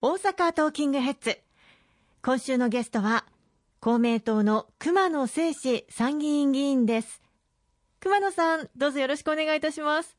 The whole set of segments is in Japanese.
大阪トーキングヘッズ。今週のゲストは公明党の熊野正史参議院議員です。熊野さんどうぞよろしくお願いいたします。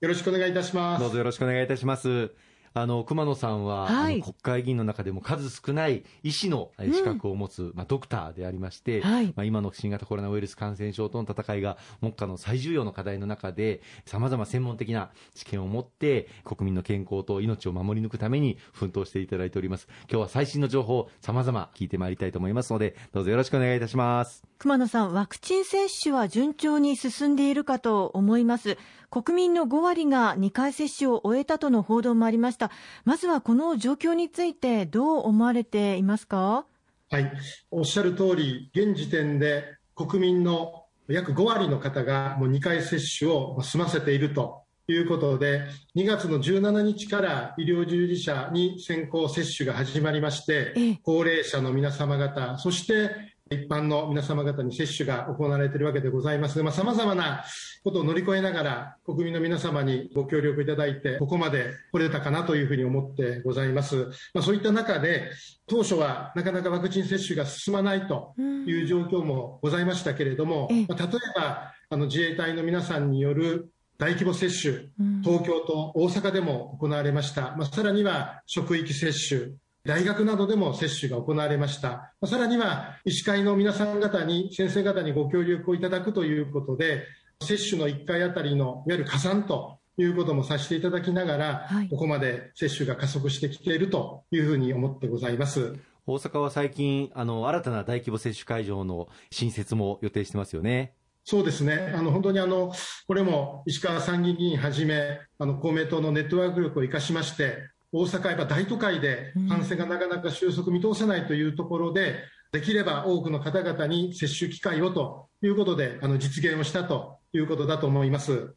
よろしくお願いいたします。どうぞよろしくお願いいたしますあの熊野さんは、はい、国会議員の中でも数少ない医師の資格を持つ、うん、まあ、ドクターでありまして、はい、まあ、今の新型コロナウイルス感染症との戦いが目下の最重要の課題の中でさまざま専門的な知見を持って国民の健康と命を守り抜くために奮闘していただいております。今日は最新の情報さまざま聞いてまいりたいと思いますのでどうぞよろしくお願いいたします熊野さんワクチン接種は順調に進んでいるかと思います。国民の5割が2回接種を終えたとの報道もありました。まずはこの状況についてどう思われていますか？はい、おっしゃる通り、現時点で国民の約5割の方がもう2回接種を済ませているということで、2月の17日から医療従事者に先行接種が始まりまして、高齢者の皆様方、そして一般の皆様方に接種が行われているわけでございますが、さまざ、まなことを乗り越えながら、国民の皆様にご協力いただいて、ここまで来れたかなというふうに思ってございます。まあ、そういった中で、当初はなかなかワクチン接種が進まないという状況もございましたけれども、まあ、例えばあの自衛隊の皆さんによる大規模接種、東京と大阪でも行われました。まあ、さらには職域接種、大学などでも接種が行われました。さらには、医師会の皆さん方に、先生方にご協力をいただくということで、接種の1回あたりのいわゆる加算ということもさせていただきながら、はい、ここまで接種が加速してきているというふうに思ってございます。大阪は最近、あの、新たな大規模接種会場の新設も予定してますよね。そうですね。あの、本当にあの、これも石川参議院議員はじめ、あの、公明党のネットワーク力を生かしまして、大阪大都会で感染がなかなか収束見通せないというところで、できれば多くの方々に接種機会をということで、あの実現をしたということだと思います。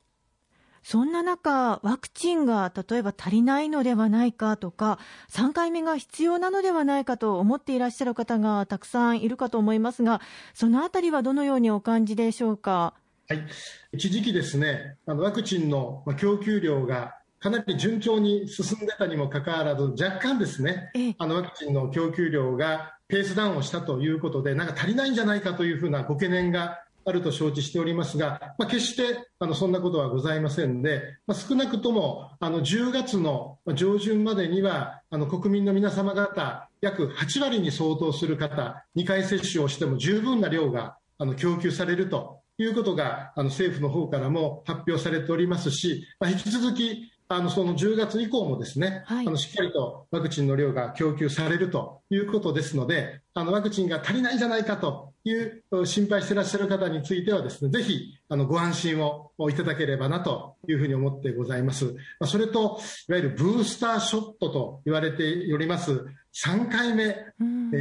そんな中、ワクチンが例えば足りないのではないかとか、3回目が必要なのではないかと思っていらっしゃる方がたくさんいるかと思いますが、そのあたりはどのようにお感じでしょうか？はい、一時期ですね、あのワクチンの供給量がかなり順調に進んでたにもかかわらず、若干ですね、あのワクチンの供給量がペースダウンをしたということで、なんか足りないんじゃないかというふうなご懸念があると承知しておりますが、まあ、決してあのそんなことはございませんで、まあ、少なくともあの10月の上旬までにはあの国民の皆様方約8割に相当する方2回接種をしても十分な量があの供給されるということがあの政府の方からも発表されておりますし、まあ、引き続きその10月以降もですね、はい、あのしっかりとワクチンの量が供給されるということですので、あのワクチンが足りないんじゃないかという心配していらっしゃる方についてはですね、ぜひあのご安心をいただければなというふうに思ってございます。まあ、それと、いわゆるブースターショットと言われております3回目、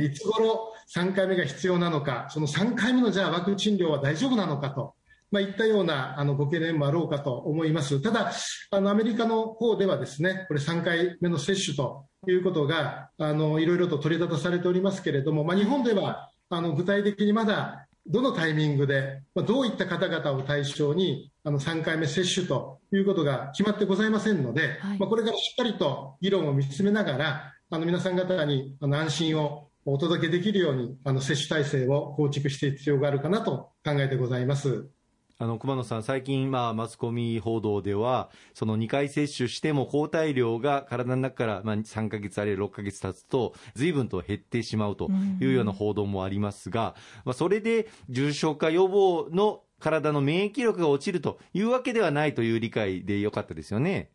いつ頃3回目が必要なのか、その3回目のじゃあワクチン量は大丈夫なのかとまあ、いったようなあのご懸念もあろうかと思います。ただ、あのアメリカの方ではですね、これ3回目の接種ということが、あのいろいろと取り沙汰されておりますけれども、まあ、日本ではあの具体的にまだどのタイミングで、まあ、どういった方々を対象にあの3回目接種ということが決まってございませんので、はい、まあ、これからしっかりと議論を見つめながら、あの皆さん方にあの安心をお届けできるようにあの接種体制を構築していく必要があるかなと考えてございます。あの熊野さん、最近、まあ、マスコミ報道では、その2回接種しても抗体量が体の中から、まあ、3か月あるいは6か月経つと、ずいぶんと減ってしまうというような報道もありますが、まあ、それで重症化予防の体の免疫力が落ちるというわけではないという理解でよかったですよね。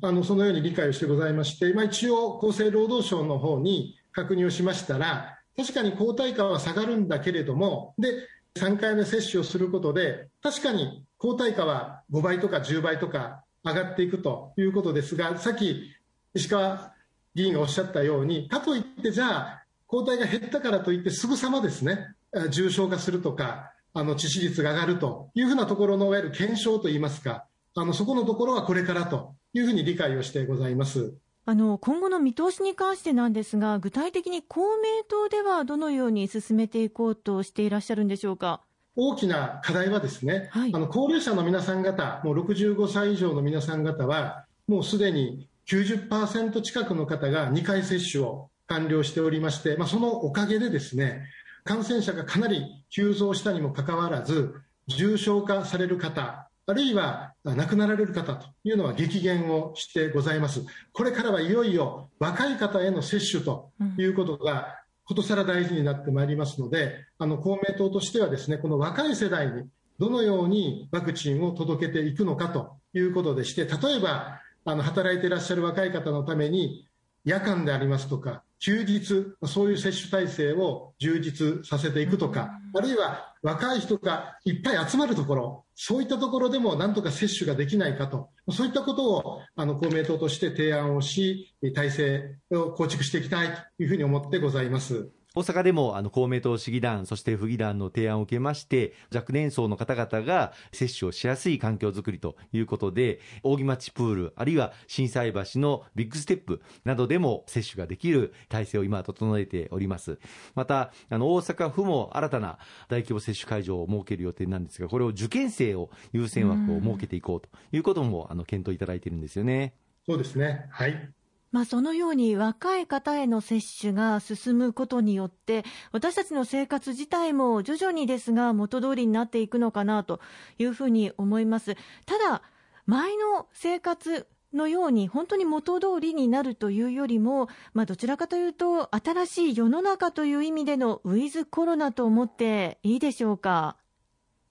あのそのように理解をしてございまして、まあ、一応、厚生労働省の方に確認をしましたら、確かに抗体価は下がるんだけれども、で3回目接種をすることで、確かに抗体価は5倍とか10倍とか上がっていくということですが、さっき石川議員がおっしゃったように、かといってじゃあ、抗体が減ったからといってすぐさまですね、重症化するとか、あの致死率が上がるというふうなところのいわゆる検証といいますか、あのそこのところはこれからというふうに理解をしてございます。あの今後の見通しに関してなんですが、具体的に公明党ではどのように進めていこうとしていらっしゃるんでしょうか？大きな課題はですね、はい、あの高齢者の皆さん方、もう65歳以上の皆さん方は、もうすでに90%近くの方が2回接種を完了しておりまして、まあ、そのおかげでですね感染者がかなり急増したにもかかわらず重症化される方あるいは亡くなられる方というのは激減をしてございます。これからはいよいよ若い方への接種ということが、ことさら大事になってまいりますので、あの公明党としてはですね、この若い世代にどのようにワクチンを届けていくのかということでして、例えばあの働いていらっしゃる若い方のために夜間でありますとか、休日、そういう接種体制を充実させていくとか、あるいは若い人がいっぱい集まるところ、そういったところでもなんとか接種ができないかと、そういったことをあの公明党として提案をし、体制を構築していきたいというふうに思ってございます。大阪でもあの公明党市議団、そして府議団の提案を受けまして、若年層の方々が接種をしやすい環境づくりということで、扇町プール、あるいは心斎橋のビッグステップなどでも接種ができる体制を今、整えております。また、あの大阪府も新たな大規模接種会場を設ける予定なんですが、これを受験生を優先枠を設けていこうということもあの検討いただいているんですよね。そうですね。はい。まあ、そのように若い方への接種が進むことによって私たちの生活自体も徐々にですが元通りになっていくのかなというふうに思います。ただ前の生活のように本当に元通りになるというよりも、まあ、どちらかというと新しい世の中という意味でのウィズコロナと思っていいでしょうか？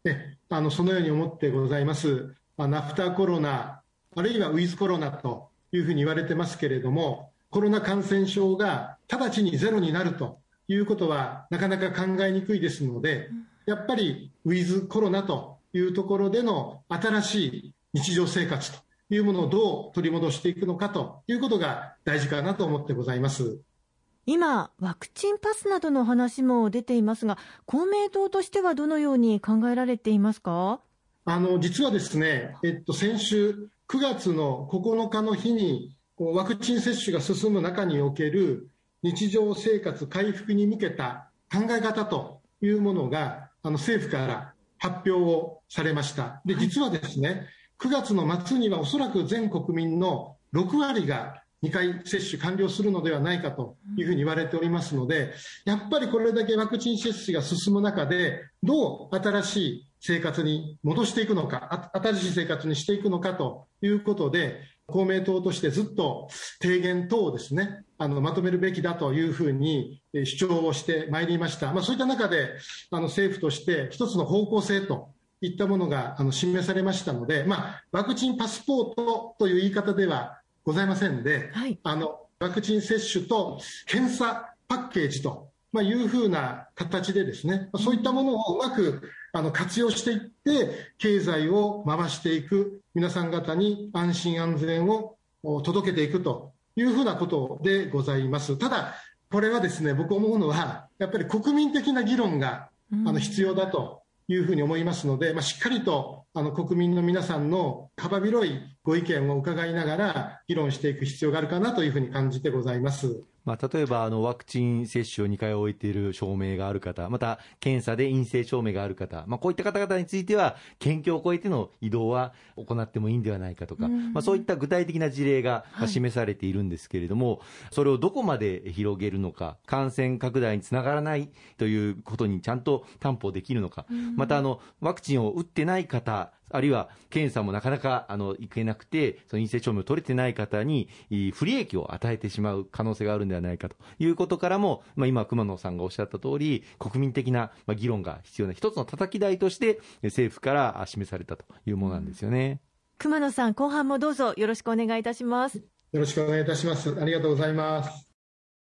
えあのそのように思ってございます、まあ、ナフタコロナあるいはウィズコロナというふうに言われてますけれども、コロナ感染症が直ちにゼロになるということはなかなか考えにくいですので、やっぱりウィズコロナというところでの新しい日常生活というものをどう取り戻していくのかということが大事かなと思ってございます。今、ワクチンパスなどの話も出ていますが、公明党としてはどのように考えられていますか？実はですね、えっと、先週、9月の9日の日にワクチン接種が進む中における日常生活回復に向けた考え方というものがあの政府から発表をされました。で実はですね9月の末にはおそらく全国民の6割が2回接種完了するのではないかというふうに言われておりますのでやっぱりこれだけワクチン接種が進む中でどう新しい生活に戻していくのか、新しい生活にしていくのかということで、公明党としてずっと提言等をですね、あのまとめるべきだというふうに主張をしてまいりました。まあ、そういった中であの政府として一つの方向性といったものがあの示されましたので、まあ、ワクチンパスポートという言い方ではございませんで、はい、あのワクチン接種と検査パッケージとまあ、いうふうな形でですね、そういったものをうまく活用していって、経済を回していく、皆さん方に安心安全を届けていくというふうなことでございます。ただ、これはですね、僕思うのは、やっぱり国民的な議論があの必要だというふうに思いますので、まあ、しっかりと国民の皆さんの幅広いご意見を伺いながら議論していく必要があるかなというふうに感じてございます。まあ、例えばあのワクチン接種を2回終えている証明がある方、また検査で陰性証明がある方、まあ、こういった方々については、県境を越えての移動は行ってもいいんではないかとか、まあ、そういった具体的な事例が示されているんですけれども、はい、それをどこまで広げるのか、感染拡大につながらないということにちゃんと担保できるのか、またあのワクチンを打ってない方、あるいは検査もなかなかあの行けなくて、その陰性証明を取れてない方に不利益を与えてしまう可能性があるんではないかということからも、まあ、今、熊野さんがおっしゃった通り、国民的な議論が必要な一つの叩き台として政府から示されたというものなんですよね。熊野さん、後半もどうぞよろしくお願いいたします。よろしくお願いいたします。ありがとうございます。